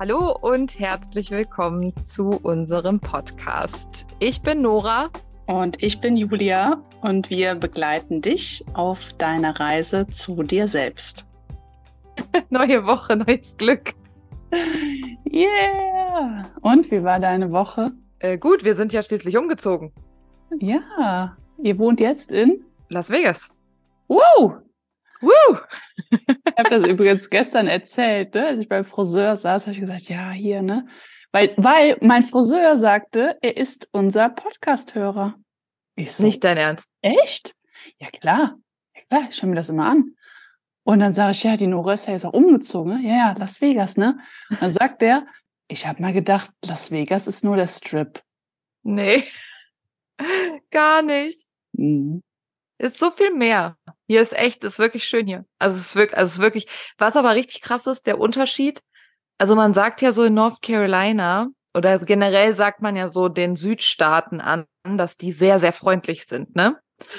Hallo und herzlich willkommen zu unserem Podcast. Ich bin Nora. Und ich bin Julia und wir begleiten dich auf deiner Reise zu dir selbst. Neue Woche, neues Glück. Yeah! Und wie war deine Woche? Äh, gut, wir sind ja schließlich umgezogen. Ja, ihr wohnt jetzt in Las Vegas. Wow! Woo! Ich habe das übrigens gestern erzählt, ne? als ich beim Friseur saß, habe ich gesagt, ja, hier, ne? Weil, weil mein Friseur sagte, er ist unser Podcast-Hörer. Ich so, Nicht dein Ernst. Echt? Ja, klar. Ja, klar, ich schaue mir das immer an. Und dann sage ich, ja, die Nora ist ja jetzt auch umgezogen. Ne? Ja, ja, Las Vegas, ne? Und dann sagt er, ich habe mal gedacht, Las Vegas ist nur der Strip. Nee, gar nicht. Mhm. Ist so viel mehr. Hier ist echt, ist wirklich schön hier. Also es ist wirklich, also es ist wirklich, was aber richtig krass ist, der Unterschied. Also man sagt ja so in North Carolina oder generell sagt man ja so den Südstaaten an, dass die sehr, sehr freundlich sind, ne?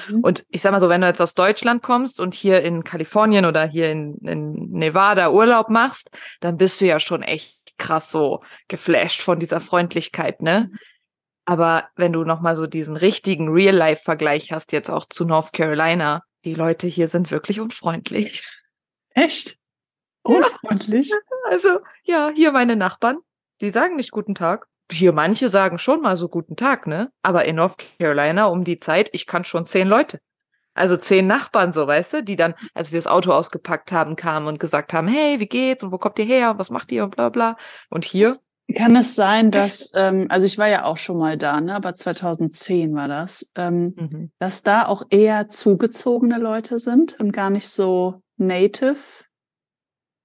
Mhm. Und ich sag mal so, wenn du jetzt aus Deutschland kommst und hier in Kalifornien oder hier in, in Nevada Urlaub machst, dann bist du ja schon echt krass so geflasht von dieser Freundlichkeit, ne? Mhm. Aber wenn du nochmal so diesen richtigen Real-Life-Vergleich hast, jetzt auch zu North Carolina, die Leute hier sind wirklich unfreundlich. Echt? Unfreundlich? Also, ja, hier meine Nachbarn, die sagen nicht guten Tag. Hier manche sagen schon mal so guten Tag, ne? Aber in North Carolina um die Zeit, ich kann schon zehn Leute. Also zehn Nachbarn, so weißt du, die dann, als wir das Auto ausgepackt haben, kamen und gesagt haben, hey, wie geht's und wo kommt ihr her und was macht ihr und bla bla. Und hier kann es sein, dass, ähm, also ich war ja auch schon mal da, ne, aber 2010 war das, ähm, mhm. dass da auch eher zugezogene Leute sind und gar nicht so native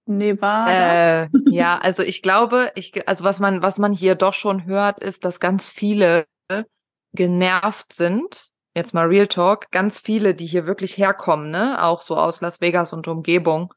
Nevadas? Äh, ja, also ich glaube, ich, also was man, was man hier doch schon hört, ist, dass ganz viele genervt sind. Jetzt mal Real Talk, ganz viele, die hier wirklich herkommen, ne, auch so aus Las Vegas und Umgebung,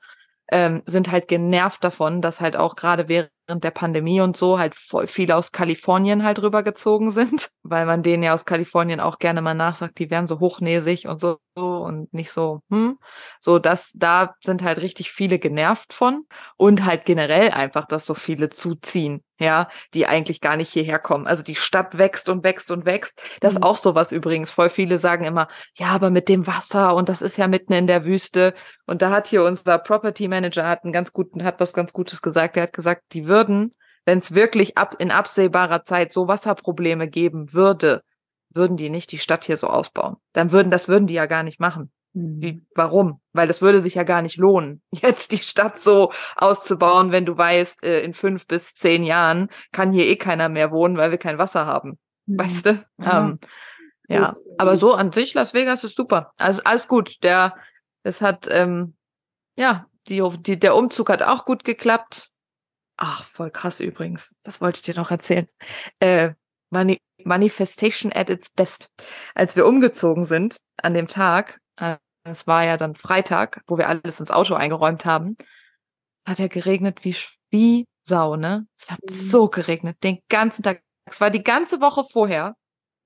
ähm, sind halt genervt davon, dass halt auch gerade während der Pandemie und so halt voll viele aus Kalifornien halt rübergezogen sind, weil man denen ja aus Kalifornien auch gerne mal nachsagt, die wären so hochnäsig und so und nicht so, hm, so dass da sind halt richtig viele genervt von und halt generell einfach, dass so viele zuziehen, ja, die eigentlich gar nicht hierher kommen. Also die Stadt wächst und wächst und wächst. Das ist mhm. auch sowas übrigens. Voll viele sagen immer, ja, aber mit dem Wasser und das ist ja mitten in der Wüste. Und da hat hier unser Property Manager hat einen ganz guten, hat was ganz Gutes gesagt. Er hat gesagt, die würden, wenn es wirklich ab, in absehbarer Zeit so Wasserprobleme geben würde, würden die nicht die Stadt hier so ausbauen. Dann würden, das würden die ja gar nicht machen. Wie, mhm. warum? Weil das würde sich ja gar nicht lohnen, jetzt die Stadt so auszubauen, wenn du weißt, äh, in fünf bis zehn Jahren kann hier eh keiner mehr wohnen, weil wir kein Wasser haben. Mhm. Weißt du? Ja. Ähm, ja, aber so an sich, Las Vegas ist super. Also alles gut. Der, es hat, ähm, ja, die, die, der Umzug hat auch gut geklappt. Ach, voll krass übrigens. Das wollte ich dir noch erzählen. Äh, Mani Manifestation at its best. Als wir umgezogen sind an dem Tag, es war ja dann Freitag, wo wir alles ins Auto eingeräumt haben. Es hat ja geregnet wie, wie Sau, ne? Es hat mhm. so geregnet, den ganzen Tag. Es war die ganze Woche vorher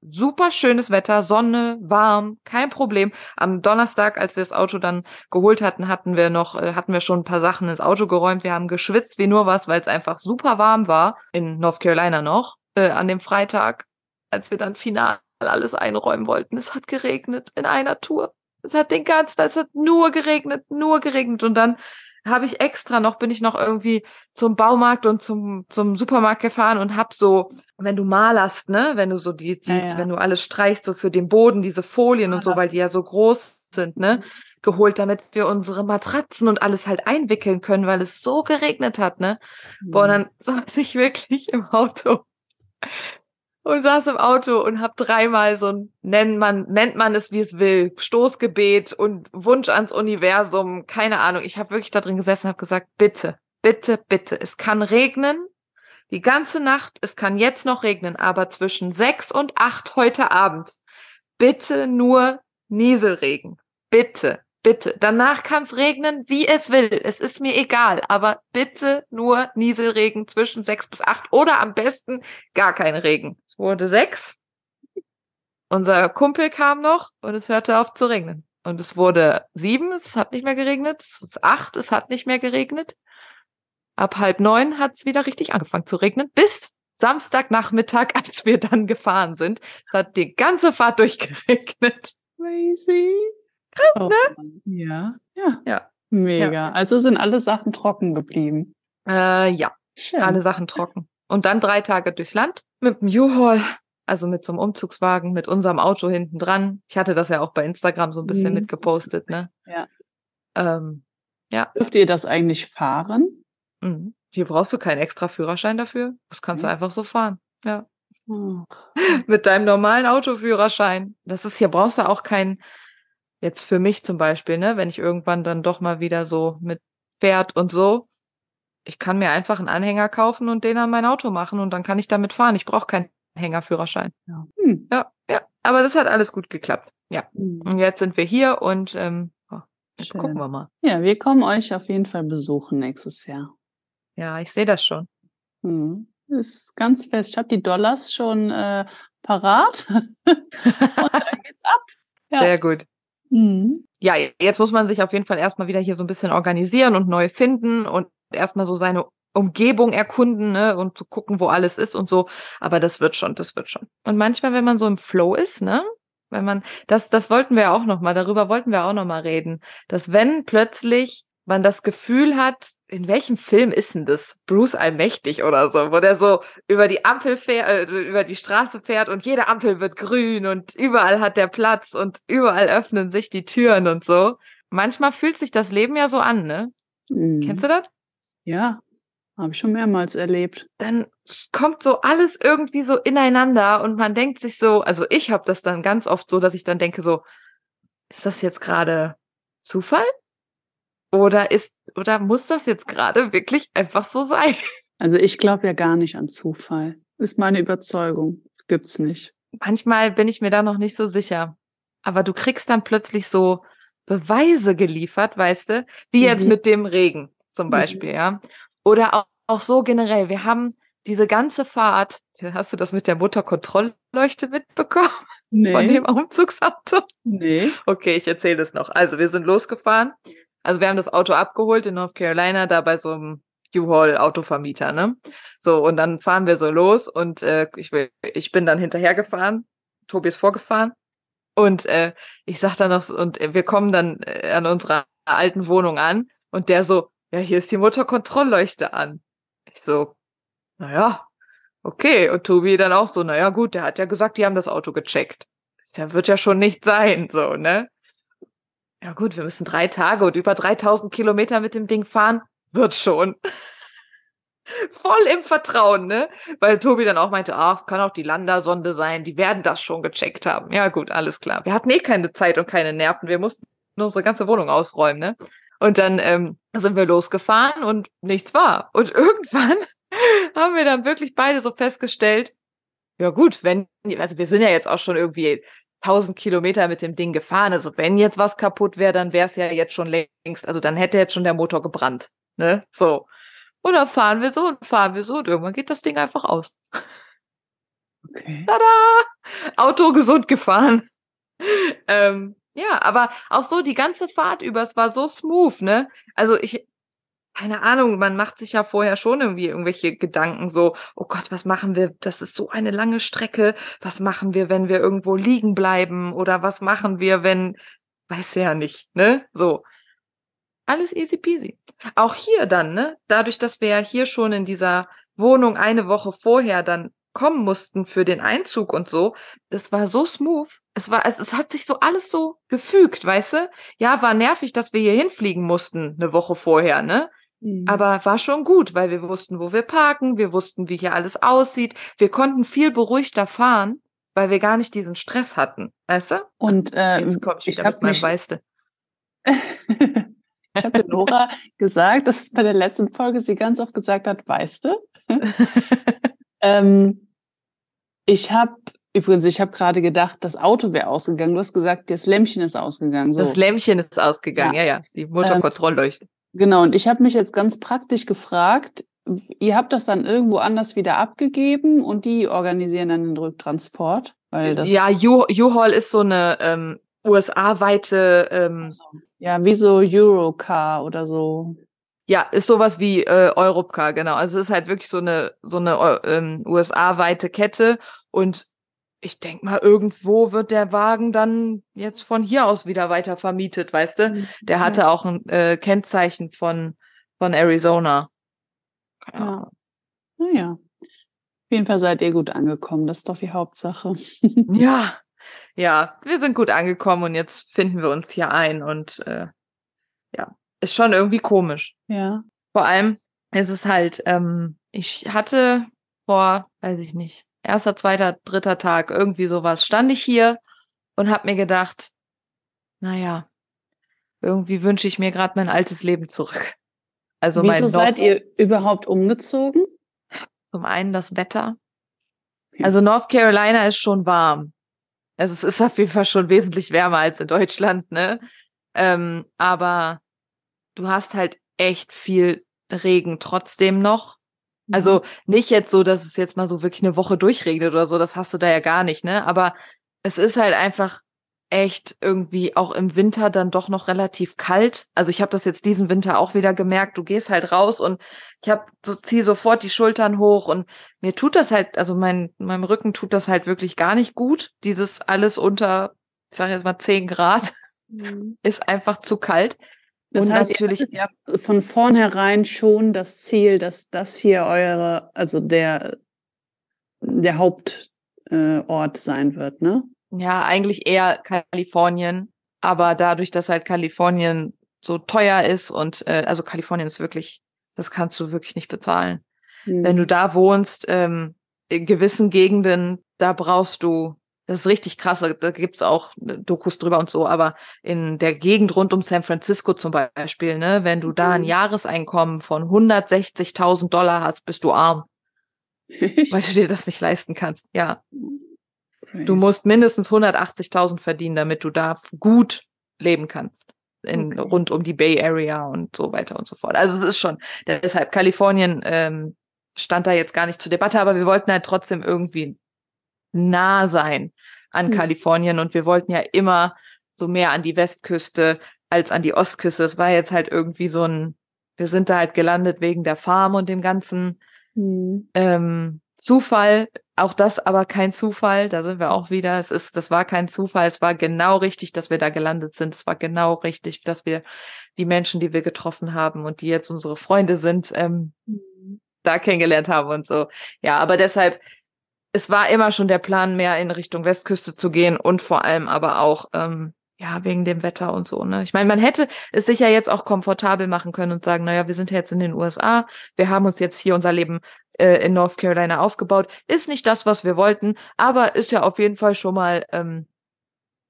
super schönes Wetter, Sonne, warm, kein Problem. Am Donnerstag, als wir das Auto dann geholt hatten, hatten wir noch, äh, hatten wir schon ein paar Sachen ins Auto geräumt. Wir haben geschwitzt wie nur was, weil es einfach super warm war in North Carolina noch äh, an dem Freitag, als wir dann final alles einräumen wollten. Es hat geregnet in einer Tour. Es hat den ganzen, es hat nur geregnet, nur geregnet und dann habe ich extra noch, bin ich noch irgendwie zum Baumarkt und zum, zum Supermarkt gefahren und hab so, wenn du malerst, ne, wenn du so die, die ja, ja. wenn du alles streichst, so für den Boden, diese Folien ja, und so, weil die ja so groß sind, ne, mhm. geholt, damit wir unsere Matratzen und alles halt einwickeln können, weil es so geregnet hat, ne. Mhm. Boah, und dann saß ich wirklich im Auto und saß im Auto und hab dreimal so ein, nennt man, nennt man es wie es will, Stoßgebet und Wunsch ans Universum, keine Ahnung. Ich habe wirklich da drin gesessen und habe gesagt, bitte, bitte, bitte, es kann regnen, die ganze Nacht, es kann jetzt noch regnen, aber zwischen sechs und acht heute Abend, bitte nur Nieselregen, bitte. Bitte. Danach kann es regnen, wie es will. Es ist mir egal. Aber bitte nur Nieselregen zwischen sechs bis acht oder am besten gar kein Regen. Es wurde sechs. Unser Kumpel kam noch und es hörte auf zu regnen. Und es wurde sieben, es hat nicht mehr geregnet. Es ist acht, es hat nicht mehr geregnet. Ab halb neun hat es wieder richtig angefangen zu regnen, bis Samstagnachmittag, als wir dann gefahren sind. Es hat die ganze Fahrt durchgeregnet. Crazy. Krass, Oh, ne? Ja, ja. Ja. Mega. Also sind alle Sachen trocken geblieben. Äh, ja, Schön. alle Sachen trocken. Und dann drei Tage durchs Land mit dem U-Haul, also mit so einem Umzugswagen, mit unserem Auto hinten dran. Ich hatte das ja auch bei Instagram so ein bisschen Mhm. mitgepostet, ne? Ja. Ähm, ja, Dürft ihr das eigentlich fahren? mhm. hier brauchst du keinen extra Führerschein dafür. Das kannst du Mhm. einfach so fahren. Ja. Ach, mit deinem normalen Autoführerschein. Das ist hier brauchst du auch kein, jetzt für mich zum Beispiel, ne, wenn ich irgendwann dann doch mal wieder so mit Pferd und so. Ich kann mir einfach einen Anhänger kaufen und den an mein Auto machen und dann kann ich damit fahren. Ich brauche keinen Hängerführerschein. ja. Hm. Ja, ja. Aber das hat alles gut geklappt. Ja. Hm. Und jetzt sind wir hier und ähm, oh, jetzt gucken wir mal. Ja, wir kommen euch auf jeden Fall besuchen nächstes Jahr. Ja, ich sehe das schon. Hm. Ist ganz fest. Ich habe die Dollars schon äh, parat. Und dann geht's ab. Ja. Sehr gut. Mhm. ja, jetzt muss man sich auf jeden Fall erstmal wieder hier so ein bisschen organisieren und neu finden und erstmal so seine Umgebung erkunden, ne, und zu gucken, wo alles ist und so. Aber das wird schon, das wird schon. Und manchmal, wenn man so im Flow ist, ne, wenn man, das, das wollten wir auch noch mal, darüber wollten wir auch noch mal reden, dass wenn plötzlich man das Gefühl hat, in welchem Film ist denn das? Bruce Allmächtig oder so, wo der so über die Ampel fährt, äh, über die Straße fährt und jede Ampel wird grün und überall hat der Platz und überall öffnen sich die Türen und so. Manchmal fühlt sich das Leben ja so an, ne? Mhm. Kennst du das? Ja, habe ich schon mehrmals erlebt. Dann kommt so alles irgendwie so ineinander und man denkt sich so, also ich habe das dann ganz oft so, dass ich dann denke so, ist das jetzt gerade Zufall? Oder ist, oder muss das jetzt gerade wirklich einfach so sein? Also ich glaube ja gar nicht an Zufall. Ist meine Überzeugung. Gibt's nicht. Manchmal bin ich mir da noch nicht so sicher. Aber du kriegst dann plötzlich so Beweise geliefert, weißt du, wie jetzt Mhm. mit dem Regen zum Mhm. Beispiel, ja. Oder auch, auch so generell. Wir haben diese ganze Fahrt, hast du das mit der Motorkontrollleuchte mitbekommen? Nee. Von dem Umzugsauto? nee. Okay, ich erzähle es noch. Also wir sind losgefahren. Also wir haben das Auto abgeholt in North Carolina, da bei so einem U-Haul-Autovermieter, ne? So, und dann fahren wir so los und äh, ich, will- ich bin dann hinterhergefahren, Tobi ist vorgefahren und äh, ich sag dann noch, so, und wir kommen dann äh, an unserer alten Wohnung an und der so, ja, hier ist die Motorkontrollleuchte an. Ich so, naja, okay. Und Tobi dann auch so, naja, gut, der hat ja gesagt, die haben das Auto gecheckt. Das wird ja schon nicht sein, so, ne? Ja gut, wir müssen drei Tage und über 3000 Kilometer mit dem Ding fahren. Wird schon. Voll im Vertrauen, ne? Weil Tobi dann auch meinte, ach, es kann auch die Landersonde sein, die werden das schon gecheckt haben. Ja gut, alles klar. Wir hatten eh keine Zeit und keine Nerven, wir mussten unsere ganze Wohnung ausräumen, ne? Und dann ähm, sind wir losgefahren und nichts war. Und irgendwann haben wir dann wirklich beide so festgestellt, ja gut, wenn, also wir sind ja jetzt auch schon irgendwie 1000 Kilometer mit dem Ding gefahren. Also wenn jetzt was kaputt wäre, dann wäre es ja jetzt schon längst, also dann hätte jetzt schon der Motor gebrannt. Ne? So. Und dann fahren wir so und fahren wir so und irgendwann geht das Ding einfach aus. Okay. Tada! Auto gesund gefahren. ähm, ja, aber auch so die ganze Fahrt über, es war so smooth, ne? Also ich, keine Ahnung, man macht sich ja vorher schon irgendwie irgendwelche Gedanken so, oh Gott, was machen wir? Das ist so eine lange Strecke. Was machen wir, wenn wir irgendwo liegen bleiben? Oder was machen wir, wenn, weiß ja nicht, ne? So. Alles easy peasy. Auch hier dann, ne? Dadurch, dass wir ja hier schon in dieser Wohnung eine Woche vorher dann kommen mussten für den Einzug und so, das war so smooth. Es war, es, es hat sich so alles so gefügt, weißt du? Ja, war nervig, dass wir hier hinfliegen mussten, eine Woche vorher, ne? Mhm. Aber war schon gut, weil wir wussten, wo wir parken, wir wussten, wie hier alles aussieht. Wir konnten viel beruhigter fahren, weil wir gar nicht diesen Stress hatten, weißt du? Und äh, Jetzt komme ich ich wieder habe mit meinem mich, Weißte. ich habe Nora gesagt, dass bei der letzten Folge sie ganz oft gesagt hat, weißt du? ähm, ich habe übrigens, ich habe gerade gedacht, das Auto wäre ausgegangen. Du hast gesagt, das Lämpchen ist ausgegangen. So. Das Lämpchen ist ausgegangen, ja, ja, die Motorkontrollleuchte. Genau, und ich habe mich jetzt ganz praktisch gefragt, ihr habt das dann irgendwo anders wieder abgegeben und die organisieren dann den Rücktransport? Weil das ja, U-Haul ist so eine ähm, USA-weite, ähm, Also, ja, wie so Eurocar oder so. Ja, ist sowas wie äh, Europcar, genau. Also es ist halt wirklich so eine so eine ähm, USA-weite Kette und ich denk mal, irgendwo wird der Wagen dann jetzt von hier aus wieder weiter vermietet, weißt du? Mhm. Der hatte auch ein äh, Kennzeichen von, von Arizona. Ja. Naja. Auf jeden Fall seid ihr gut angekommen. Das ist doch die Hauptsache. Ja, ja, wir sind gut angekommen und jetzt finden wir uns hier ein und äh, ja, ist schon irgendwie komisch. Ja. Vor allem ist es halt, ähm, ich hatte vor, weiß ich nicht, erster, zweiter, dritter Tag, irgendwie sowas, stand ich hier und habe mir gedacht, naja, irgendwie wünsche ich mir gerade mein altes Leben zurück. Also Wieso seid ihr überhaupt umgezogen? zum einen das Wetter. Also North Carolina ist schon warm. Also es ist auf jeden Fall schon wesentlich wärmer als in Deutschland, ne? Ähm, aber du hast halt echt viel Regen trotzdem noch. Also nicht jetzt so, dass es jetzt mal so wirklich eine Woche durchregnet oder so, das hast du da ja gar nicht, ne? Aber es ist halt einfach echt irgendwie auch im Winter dann doch noch relativ kalt. Also ich habe das jetzt diesen Winter auch wieder gemerkt. Du gehst halt raus und ich habe so zieh sofort die Schultern hoch und mir tut das halt, also mein meinem Rücken tut das halt wirklich gar nicht gut. Dieses alles unter, ich sage jetzt mal 10 Grad Mhm. ist einfach zu kalt. Das Und heißt, natürlich- ja von vornherein schon das Ziel, dass das hier eure, also der, der Hauptort äh, sein wird, ne? Ja, eigentlich eher Kalifornien, aber dadurch, dass halt Kalifornien so teuer ist und äh, also Kalifornien ist wirklich, das kannst du wirklich nicht bezahlen. Wenn du da wohnst, ähm, in gewissen Gegenden, da brauchst du, das ist richtig krass, da- da gibt's auch äh, Dokus drüber und so, aber in der Gegend rund um San Francisco zum Beispiel, ne, wenn du da ein Mhm. Jahreseinkommen von 160.000 Dollar hast, bist du arm, weil du dir das nicht leisten kannst. Ja, Du musst mindestens 180.000 verdienen, damit du da gut leben kannst. In, Okay. Rund um die Bay Area und so weiter und so fort. Also es ist schon, deshalb Kalifornien ähm, stand da jetzt gar nicht zur Debatte, aber wir wollten halt trotzdem irgendwie nah sein an Hm. Kalifornien und wir wollten ja immer so mehr an die Westküste als an die Ostküste. Es war jetzt halt irgendwie so ein, wir sind da halt gelandet wegen der Farm und dem ganzen Mhm. ähm, Zufall, auch das aber kein Zufall, da sind wir auch wieder, es ist, das war kein Zufall, es war genau richtig, dass wir da gelandet sind, es war genau richtig, dass wir die Menschen, die wir getroffen haben und die jetzt unsere Freunde sind, ähm, da kennengelernt haben und so. Ja, aber deshalb, es war immer schon der Plan, mehr in Richtung Westküste zu gehen und vor allem aber auch, ähm, ja, wegen dem Wetter und so, ne? Ich meine, man hätte es sich ja jetzt auch komfortabel machen können und sagen, naja, wir sind jetzt in den USA, wir haben uns jetzt hier unser Leben äh, in North Carolina aufgebaut. Ist nicht das, was wir wollten, aber ist ja auf jeden Fall schon mal, ähm,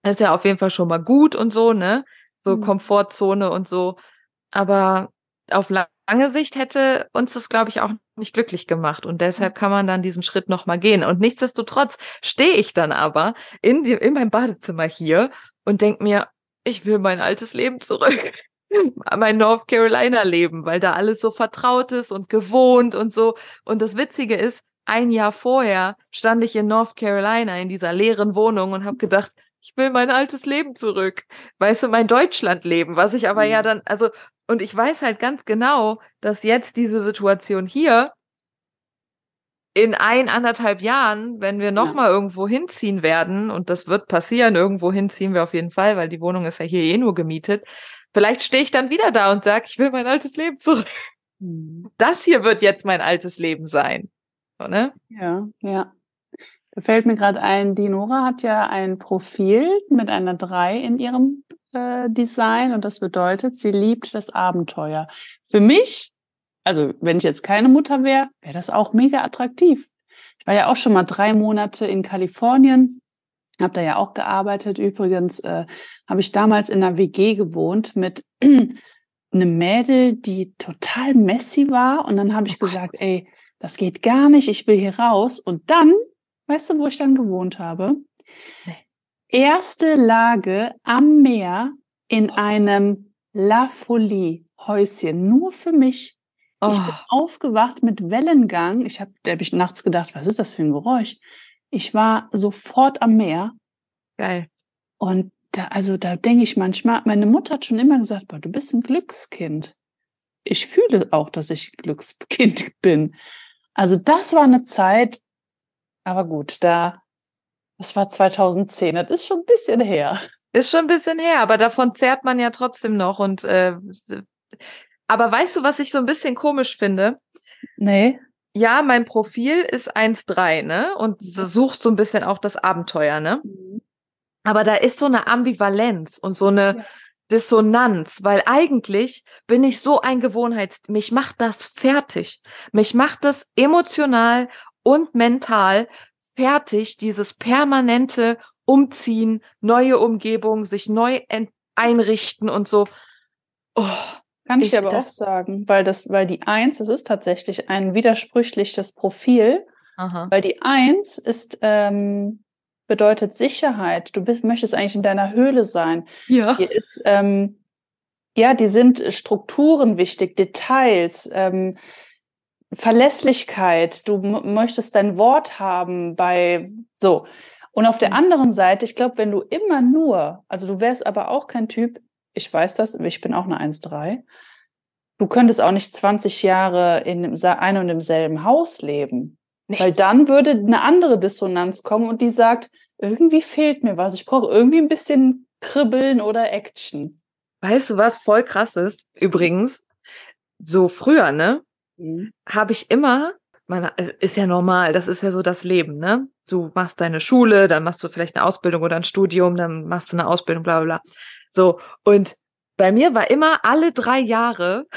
ist ja auf jeden Fall schon mal gut und so, ne? So Mhm. Komfortzone und so. Aber auf la- lange Sicht hätte uns das, glaube ich, auch nicht glücklich gemacht. Und deshalb kann man dann diesen Schritt nochmal gehen. Und nichtsdestotrotz stehe ich dann aber in, die, in meinem Badezimmer hier und denk mir, ich will mein altes Leben zurück. mein North Carolina Leben, weil da alles so vertraut ist und gewohnt und so. Und das Witzige ist, ein Jahr vorher stand ich in North Carolina in dieser leeren Wohnung und habe gedacht, ich will mein altes Leben zurück. Weißt du, mein Deutschlandleben, was ich aber ja Mhm. dann, also, und ich weiß halt ganz genau, dass jetzt diese Situation hier in ein, anderthalb Jahren, wenn wir nochmal irgendwo hinziehen werden, und das wird passieren, irgendwo hinziehen wir auf jeden Fall, weil die Wohnung ist ja hier eh nur gemietet, vielleicht stehe ich dann wieder da und sage, ich will mein altes Leben zurück. Mhm. Das hier wird jetzt mein altes Leben sein. So, ne? Ja, ja. Da fällt mir gerade ein, die Nora hat ja ein Profil mit einer 3 in ihrem äh, Design und das bedeutet, sie liebt das Abenteuer. Für mich, also wenn ich jetzt keine Mutter wäre, wäre das auch mega attraktiv. Ich war ja auch schon mal drei Monate in Kalifornien, habe da ja auch gearbeitet. Übrigens äh, habe ich damals in einer WG gewohnt mit einem Mädel, die total messy war und dann habe ich Oh gesagt, ey, das geht gar nicht, ich will hier raus. Und dann, weißt du, wo ich dann gewohnt habe? Nee. Erste Lage am Meer in einem La Folie Häuschen, nur für mich. Ich bin Oh, aufgewacht mit Wellengang. Ich habe, da habe ich nachts gedacht, was ist das für ein Geräusch? Ich war sofort am Meer geil. und da, also da denke ich manchmal, meine Mutter hat schon immer gesagt, boah, du bist ein Glückskind. ich fühle auch, dass ich Glückskind bin. Also das war eine Zeit, aber gut, da, das war 2010, das ist schon ein bisschen her. Ist schon ein bisschen her, aber davon zehrt man ja trotzdem noch. Und äh, aber weißt du, was ich so ein bisschen komisch finde? Nee. Ja, mein Profil ist 1,3, ne? Und sucht so ein bisschen auch das Abenteuer, ne? Mhm. Aber da ist so eine Ambivalenz und so eine ja. Dissonanz, weil eigentlich bin ich so ein Gewohnheits, mich macht das fertig. Mich macht das emotional und mental fertig, dieses permanente Umziehen, neue Umgebung, sich neu einrichten und so. Oh, Kann ich, ich dir aber auch sagen, weil das, weil die Eins, es ist tatsächlich ein widersprüchliches Profil, Aha. weil die Eins ist ähm, bedeutet Sicherheit. Du bist, möchtest eigentlich in deiner Höhle sein. Ja. Hier ist, ähm, ja, die sind Strukturen wichtig, Details, ähm, Verlässlichkeit. Du möchtest dein Wort haben bei so. Und auf der mhm. anderen Seite, ich glaube, wenn du immer nur, also du wärst aber auch kein Typ, ich weiß das, ich bin auch eine 1,3. Du könntest auch nicht 20 Jahre in einem und demselben Haus leben. Nee. Weil dann würde eine andere Dissonanz kommen und die sagt, irgendwie fehlt mir was. Ich brauche irgendwie ein bisschen Kribbeln oder Action. Weißt du, was voll krass ist? Übrigens, so früher, ne? Mhm. Habe ich immer, man, äh, ist ja normal, das ist ja so das Leben, ne? Du machst deine Schule, dann machst du vielleicht eine Ausbildung oder ein Studium, dann machst du eine Ausbildung, bla bla bla. So, und bei mir war immer alle drei Jahre,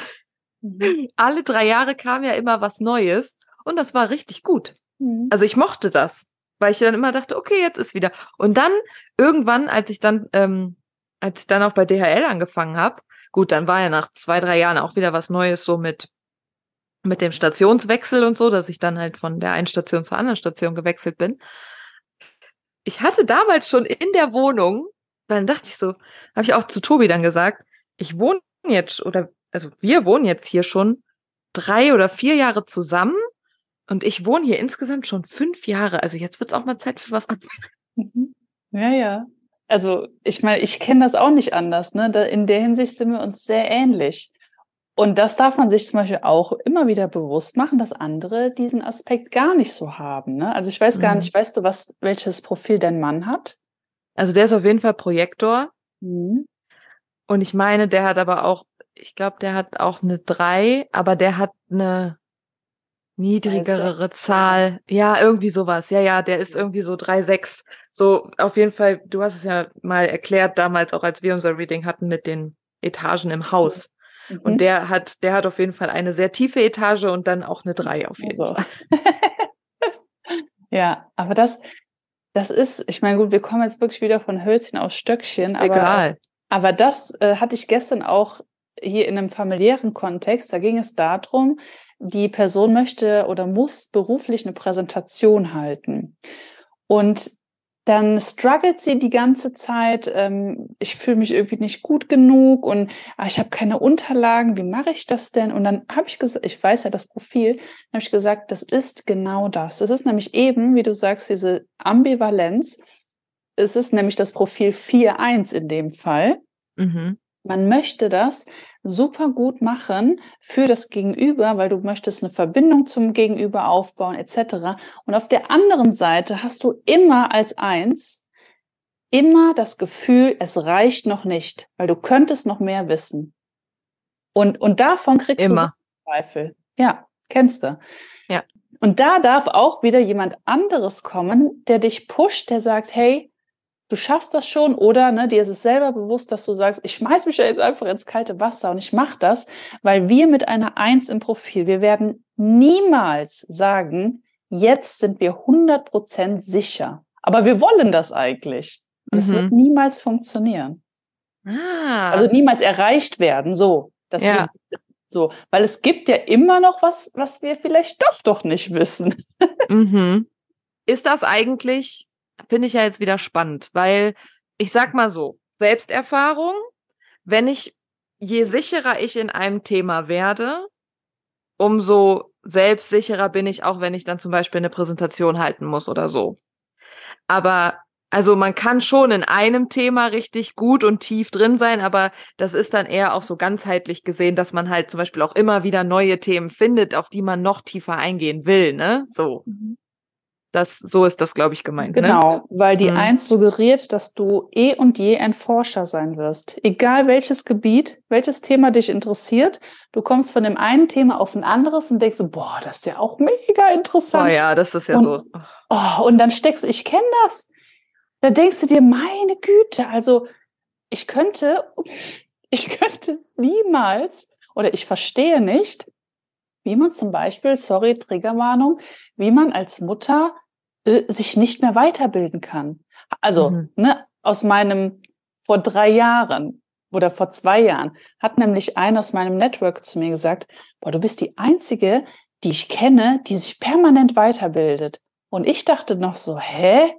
mhm. alle drei Jahre kam ja immer was Neues. Und das war richtig gut. Mhm. Also ich mochte das, weil ich dann immer dachte, okay, jetzt ist wieder. Und dann irgendwann, als ich dann, ähm, als ich dann auch bei DHL angefangen habe, gut, dann war ja nach zwei, drei Jahren auch wieder was Neues so mit mit dem Stationswechsel und so, dass ich dann halt von der einen Station zur anderen Station gewechselt bin. Ich hatte damals schon in der Wohnung, dann dachte ich so, habe ich auch zu Tobi dann gesagt, ich wohne jetzt oder also wir wohnen jetzt hier schon drei oder vier Jahre zusammen und ich wohne hier insgesamt schon fünf Jahre. Also jetzt wird es auch mal Zeit für was anderes. Mhm. Ja, ja. Also ich meine, ich kenne das auch nicht anders. Ne? Da, in der Hinsicht sind wir uns sehr ähnlich. Und das darf man sich zum Beispiel auch immer wieder bewusst machen, dass andere diesen Aspekt gar nicht so haben. Ne? Also ich weiß gar mhm. nicht, weißt du, was, welches Profil dein Mann hat? Also der ist auf jeden Fall Projektor. Mhm. Und ich meine, der hat aber auch, ich glaube, der hat auch eine drei, aber der hat eine niedrigere Zahl. Ja, irgendwie sowas. Ja, ja, der ist irgendwie so 3,6. So, auf jeden Fall, du hast es ja mal erklärt damals, auch als wir unser Reading hatten mit den Etagen im Haus. Mhm. Und der hat, der hat auf jeden Fall eine sehr tiefe Etage und dann auch eine 3 auf jeden also. Fall. ja, aber das, das ist, ich meine, gut, wir kommen jetzt wirklich wieder von Hölzchen auf Stöckchen. Ist aber, egal. Aber das äh, hatte ich gestern auch hier in einem familiären Kontext. Da ging es darum, die Person möchte oder muss beruflich eine Präsentation halten. Und dann struggelt sie die ganze Zeit, ähm, ich fühle mich irgendwie nicht gut genug und ah, ich habe keine Unterlagen, wie mache ich das denn? Und dann habe ich gesagt, ich weiß ja das Profil, habe ich gesagt, das ist genau das. Es ist nämlich eben, wie du sagst, diese Ambivalenz. Es ist nämlich das Profil 4.1 in dem Fall. Mhm. Man möchte das super gut machen für das Gegenüber, weil du möchtest eine Verbindung zum Gegenüber aufbauen etc. Und auf der anderen Seite hast du immer als eins immer das Gefühl, es reicht noch nicht, weil du könntest noch mehr wissen. Und, und davon kriegst immer. du Zweifel. Ja, kennst du. Ja. Und da darf auch wieder jemand anderes kommen, der dich pusht, der sagt, hey, du schaffst das schon oder ne, dir ist es selber bewusst, dass du sagst, ich schmeiß mich ja jetzt einfach ins kalte Wasser und ich mache das, weil wir mit einer Eins im Profil, wir werden niemals sagen, jetzt sind wir 100% sicher. Aber wir wollen das eigentlich. Und es wird mhm. niemals funktionieren. Ah. Also niemals erreicht werden, so. Das ja. so, weil es gibt ja immer noch was, was wir vielleicht doch doch nicht wissen. mhm. Ist das eigentlich finde ich ja jetzt wieder spannend, weil ich sag mal so, Selbsterfahrung, wenn ich, je sicherer ich in einem Thema werde, umso selbstsicherer bin ich auch, wenn ich dann zum Beispiel eine Präsentation halten muss oder so. Aber Also man kann schon in einem Thema richtig gut und tief drin sein, aber das ist dann eher auch so ganzheitlich gesehen, dass man halt zum Beispiel auch immer wieder neue Themen findet, auf die man noch tiefer eingehen will, ne? So. Mhm. Das, so ist das, glaube ich, gemeint. Ne? Genau, ne? weil die mhm. Eins suggeriert, dass du eh und je ein Forscher sein wirst. Egal welches Gebiet, welches Thema dich interessiert, du kommst von dem einen Thema auf ein anderes und denkst, boah, das ist ja auch mega interessant. Oh ja, das ist ja und, so. Oh, und dann steckst du, ich kenne das. Da denkst du dir, meine Güte, also ich könnte, ich könnte niemals oder ich verstehe nicht, wie man zum Beispiel, sorry, Triggerwarnung, wie man als Mutter äh, sich nicht mehr weiterbilden kann. Also, mhm. ne, aus meinem vor drei Jahren oder vor zwei Jahren hat nämlich einer aus meinem Network zu mir gesagt, boah, du bist die einzige, die ich kenne, die sich permanent weiterbildet. Und ich dachte noch so, hä?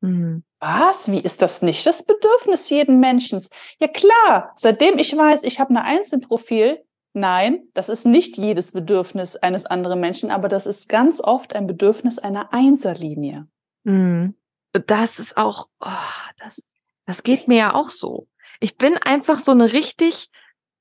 Mhm. Was? Wie ist das nicht das Bedürfnis jeden Menschen? Ja klar, seitdem ich weiß, ich habe eine Eins im Profil, nein, das ist nicht jedes Bedürfnis eines anderen Menschen, aber das ist ganz oft ein Bedürfnis einer Einserlinie. Mhm. Das ist auch, oh, das, das geht mir ja auch so. Ich bin einfach so eine richtig,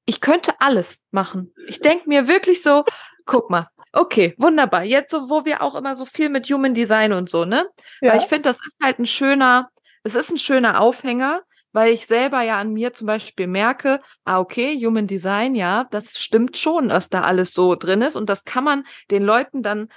ich könnte alles machen. Ich denke mir wirklich so, guck mal, Okay, wunderbar. Jetzt so, wo wir auch immer so viel mit Human Design und so, ne? Ja. Weil ich finde, das ist halt ein schöner, es ist ein schöner Aufhänger, weil ich selber ja an mir zum Beispiel merke, ah, okay, Human Design, ja, das stimmt schon, dass da alles so drin ist und das kann man den Leuten dann,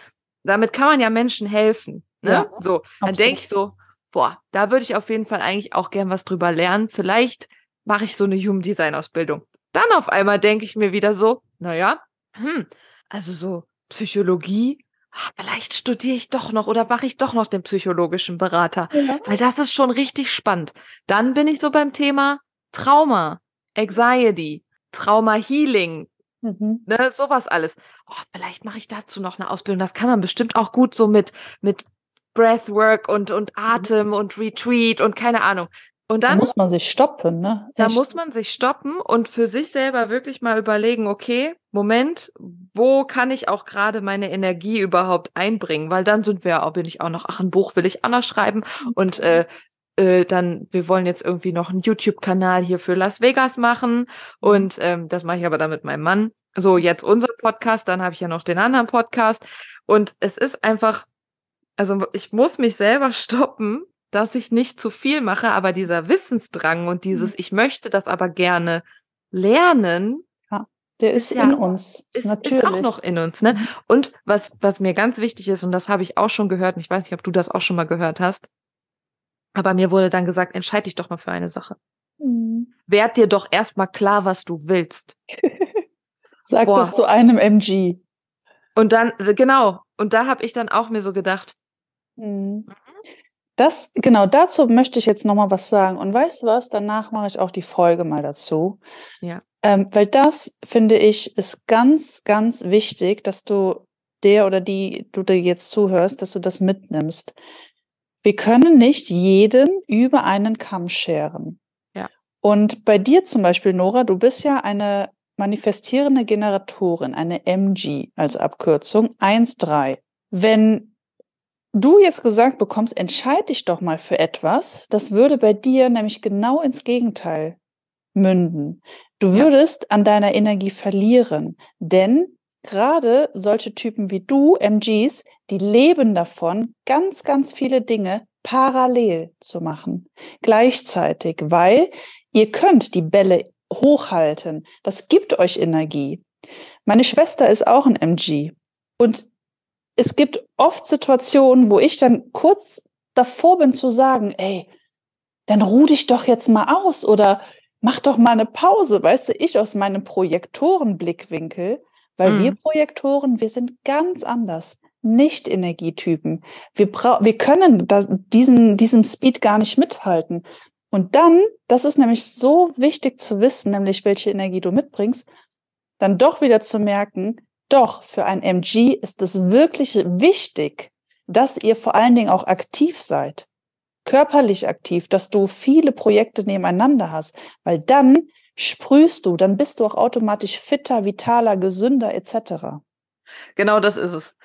damit kann man ja Menschen helfen, ne? Ja, so, dann denke ich so, boah, da würde ich auf jeden Fall eigentlich auch gern was drüber lernen. Vielleicht mache ich so eine Human Design Ausbildung. Dann auf einmal denke ich mir wieder so, naja, hm, also so Psychologie, ach, vielleicht studiere ich doch noch oder mache ich doch noch den psychologischen Berater, ja. weil das ist schon richtig spannend. Dann bin ich so beim Thema Trauma, Anxiety, Trauma Healing, mhm. ne, sowas alles. Oh, vielleicht mache ich dazu noch eine Ausbildung. Das kann man bestimmt auch gut so mit mit Breathwork und und mhm. Atem mhm. und Retreat und keine Ahnung. Und dann da muss man sich stoppen, ne? Echt? Da muss man sich stoppen und für sich selber wirklich mal überlegen, okay, Moment, wo kann ich auch gerade meine Energie überhaupt einbringen? Weil dann sind wir, auch, bin ich auch noch, ach, ein Buch will ich auch noch schreiben und äh, äh, dann, wir wollen jetzt irgendwie noch einen YouTube-Kanal hier für Las Vegas machen und ähm, das mache ich aber dann mit meinem Mann. So, jetzt unser Podcast, dann habe ich ja noch den anderen Podcast und es ist einfach, also ich muss mich selber stoppen, dass ich nicht zu viel mache, aber dieser Wissensdrang und dieses, mhm. ich möchte das aber gerne lernen, ja, der ist, ist in ja, uns. Ist, natürlich. ist auch noch in uns. Ne? Mhm. Und was, was mir ganz wichtig ist, und das habe ich auch schon gehört, und ich weiß nicht, ob du das auch schon mal gehört hast, aber mir wurde dann gesagt, entscheide dich doch mal für eine Sache. Mhm. Werd dir doch erstmal klar, was du willst. Sag Boah. das zu einem MG. Und dann, genau, und da habe ich dann auch mir so gedacht, mhm. Das, genau dazu möchte ich jetzt nochmal was sagen. Und weißt du was? Danach mache ich auch die Folge mal dazu. Ja. Ähm, weil das, finde ich, ist ganz, ganz wichtig, dass du der oder die du dir jetzt zuhörst, dass du das mitnimmst. Wir können nicht jeden über einen Kamm scheren. Ja. Und bei dir zum Beispiel, Nora, du bist ja eine manifestierende Generatorin, eine MG als Abkürzung 1.3. Wenn du jetzt gesagt bekommst, entscheid dich doch mal für etwas, das würde bei dir nämlich genau ins Gegenteil münden. Du würdest ja. an deiner Energie verlieren, denn gerade solche Typen wie du, MGs, die leben davon, ganz, ganz viele Dinge parallel zu machen, gleichzeitig, weil ihr könnt die Bälle hochhalten. Das gibt euch Energie. Meine Schwester ist auch ein MG und es gibt oft Situationen, wo ich dann kurz davor bin zu sagen, ey, dann ruh dich doch jetzt mal aus oder mach doch mal eine Pause, weißt du, ich aus meinem Projektorenblickwinkel, weil mhm. wir Projektoren, wir sind ganz anders, nicht Energietypen. Wir, wir können das, diesen, diesem Speed gar nicht mithalten. Und dann, das ist nämlich so wichtig zu wissen, nämlich welche Energie du mitbringst, dann doch wieder zu merken, doch, für ein MG ist es wirklich wichtig, dass ihr vor allen Dingen auch aktiv seid. Körperlich aktiv, dass du viele Projekte nebeneinander hast, weil dann sprühst du, dann bist du auch automatisch fitter, vitaler, gesünder etc. Genau das ist es.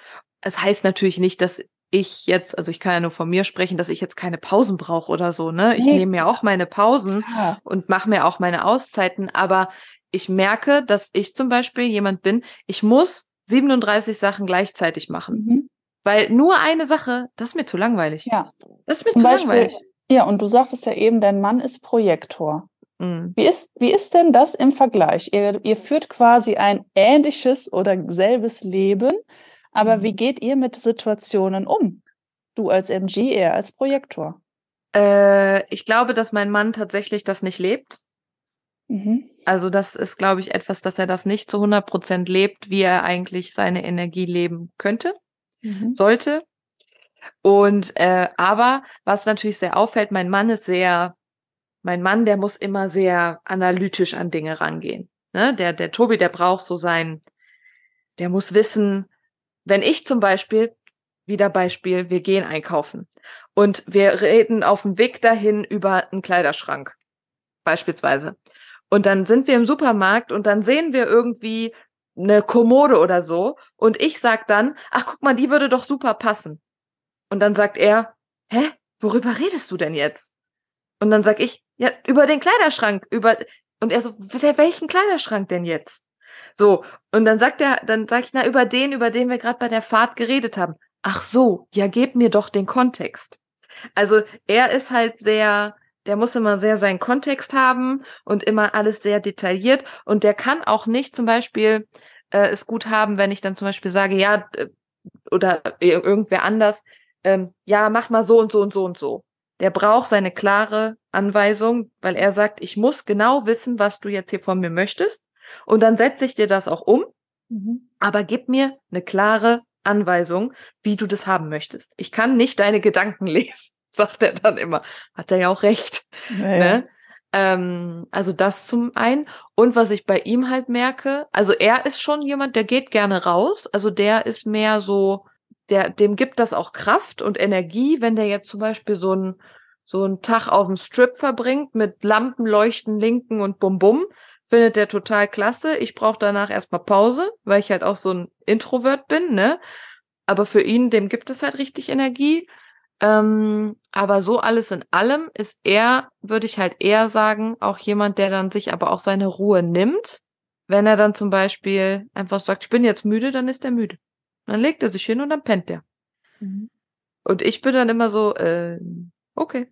Es heißt natürlich nicht, dass ich jetzt, also ich kann ja nur von mir sprechen, dass ich jetzt keine Pausen brauche oder so, ne? Ich Nee. nehme mir auch meine Pausen Ja. und mache mir auch meine Auszeiten, aber ich merke, dass ich zum Beispiel jemand bin, ich muss 37 Sachen gleichzeitig machen. Mhm. Weil nur eine Sache, das ist mir zu langweilig. ja. Das ist mir Zum zu Beispiel, langweilig. ja, und du sagtest ja eben, dein Mann ist Projektor. Mhm. Wie ist, wie ist denn das im Vergleich? Ihr, ihr führt quasi ein ähnliches oder selbes Leben, aber Mhm. wie geht ihr mit Situationen um? Du als MG, er als Projektor. Äh, ich glaube, dass mein Mann tatsächlich das nicht lebt. Mhm. Also das ist, glaube ich, etwas, dass er das nicht zu 100 Prozent lebt, wie er eigentlich seine Energie leben könnte, Mhm. sollte. Und äh, aber was natürlich sehr auffällt, mein Mann ist sehr, mein Mann, der muss immer sehr analytisch an Dinge rangehen. Ne? Der, der Tobi, der braucht so sein, der muss wissen, wenn ich zum Beispiel, wieder Beispiel, wir gehen einkaufen und wir reden auf dem Weg dahin über einen Kleiderschrank, beispielsweise. Und dann sind wir im Supermarkt und dann sehen wir irgendwie eine Kommode oder so und ich sag dann, ach guck mal, die würde doch super passen. Und dann sagt er, hä, worüber redest du denn jetzt? Und dann sag ich, ja, über den Kleiderschrank, über und er so, "Wel- welchen Kleiderschrank denn jetzt? So, und dann sagt er, dann sag ich, na, über den, über den wir gerade bei der Fahrt geredet haben. Ach so, ja, gib mir doch den Kontext. Also er ist halt sehr, der muss immer sehr seinen Kontext haben und immer alles sehr detailliert und der kann auch nicht zum Beispiel äh, es gut haben, wenn ich dann zum Beispiel sage, ja, äh, oder ir- irgendwer anders, ähm, ja, mach mal so und so und so und so. Der braucht seine klare Anweisung, weil er sagt, ich muss genau wissen, was du jetzt hier von mir möchtest. Und dann setze ich dir das auch um, Mhm. aber gib mir eine klare Anweisung, wie du das haben möchtest. Ich kann nicht deine Gedanken lesen, sagt er dann immer. Hat er ja auch recht. Ja, ja. Ne? Ähm, also das zum einen. Und was ich bei ihm halt merke, also er ist schon jemand, der geht gerne raus. Also der ist mehr so, der, dem gibt das auch Kraft und Energie, wenn der jetzt zum Beispiel so ein so einen Tag auf dem Strip verbringt mit Lampen, Leuchten, Linken und Bum Bum, findet der total klasse. Ich brauche danach erstmal Pause, weil ich halt auch so ein Introvert bin, ne? Aber für ihn, dem gibt es halt richtig Energie. Ähm, aber so alles in allem ist er, würde ich halt eher sagen, auch jemand, der dann sich aber auch seine Ruhe nimmt. Wenn er dann zum Beispiel einfach sagt, ich bin jetzt müde, dann ist er müde. Dann legt er sich hin und dann pennt er. Mhm. Und ich bin dann immer so, äh, okay.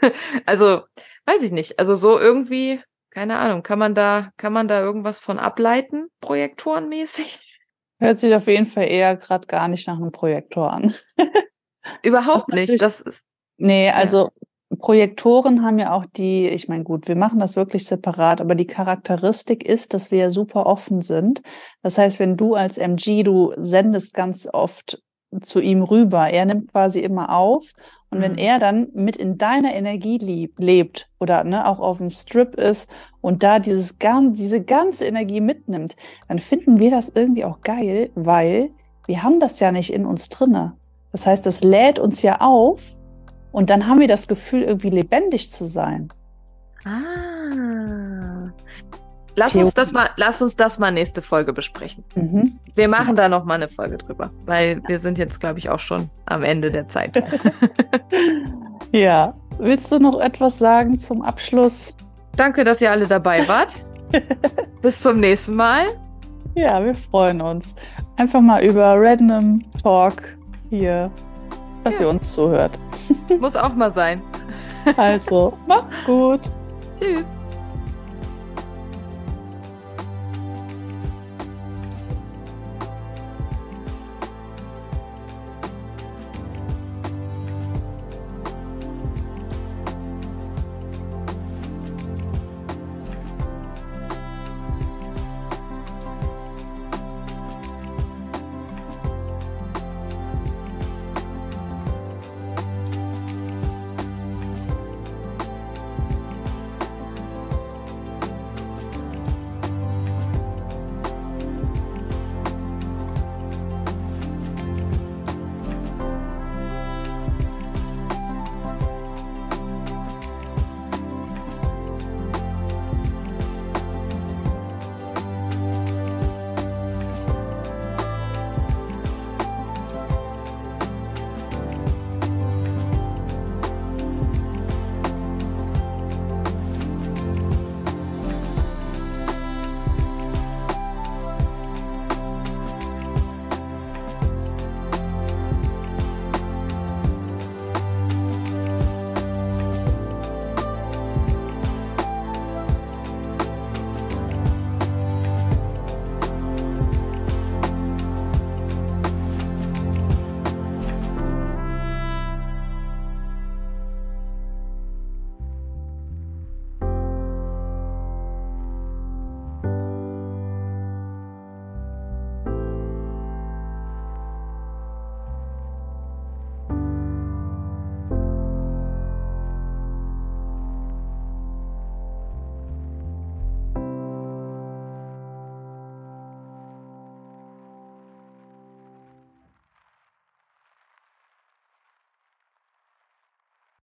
also, weiß ich nicht. Also so irgendwie, keine Ahnung, kann man da, kann man da irgendwas von ableiten, projektorenmäßig? Hört sich auf jeden Fall eher gerade gar nicht nach einem Projektor an. Überhaupt natürlich- nicht. Das ist, Nee, also Projektoren haben ja auch die, ich meine, gut, wir machen das wirklich separat, aber die Charakteristik ist, dass wir ja super offen sind. Das heißt, wenn du als MG, du sendest ganz oft zu ihm rüber, er nimmt quasi immer auf und wenn Mhm. er dann mit in deiner Energie lieb, lebt oder ne, auch auf dem Strip ist und da dieses, gan- diese ganze Energie mitnimmt, dann finden wir das irgendwie auch geil, weil wir haben das ja nicht in uns drinne. Das heißt, das lädt uns ja auf und dann haben wir das Gefühl, irgendwie lebendig zu sein. Ah. Lass uns das mal, lass uns das mal nächste Folge besprechen. Mhm. Wir machen da noch mal eine Folge drüber, weil wir sind jetzt, glaube ich, auch schon am Ende der Zeit. Ja. Willst du noch etwas sagen zum Abschluss? Danke, dass ihr alle dabei wart. Bis zum nächsten Mal. Ja, wir freuen uns. Einfach mal über Random Talk hier, dass Ja. ihr uns zuhört. Muss auch mal sein. Also, macht's gut. Tschüss.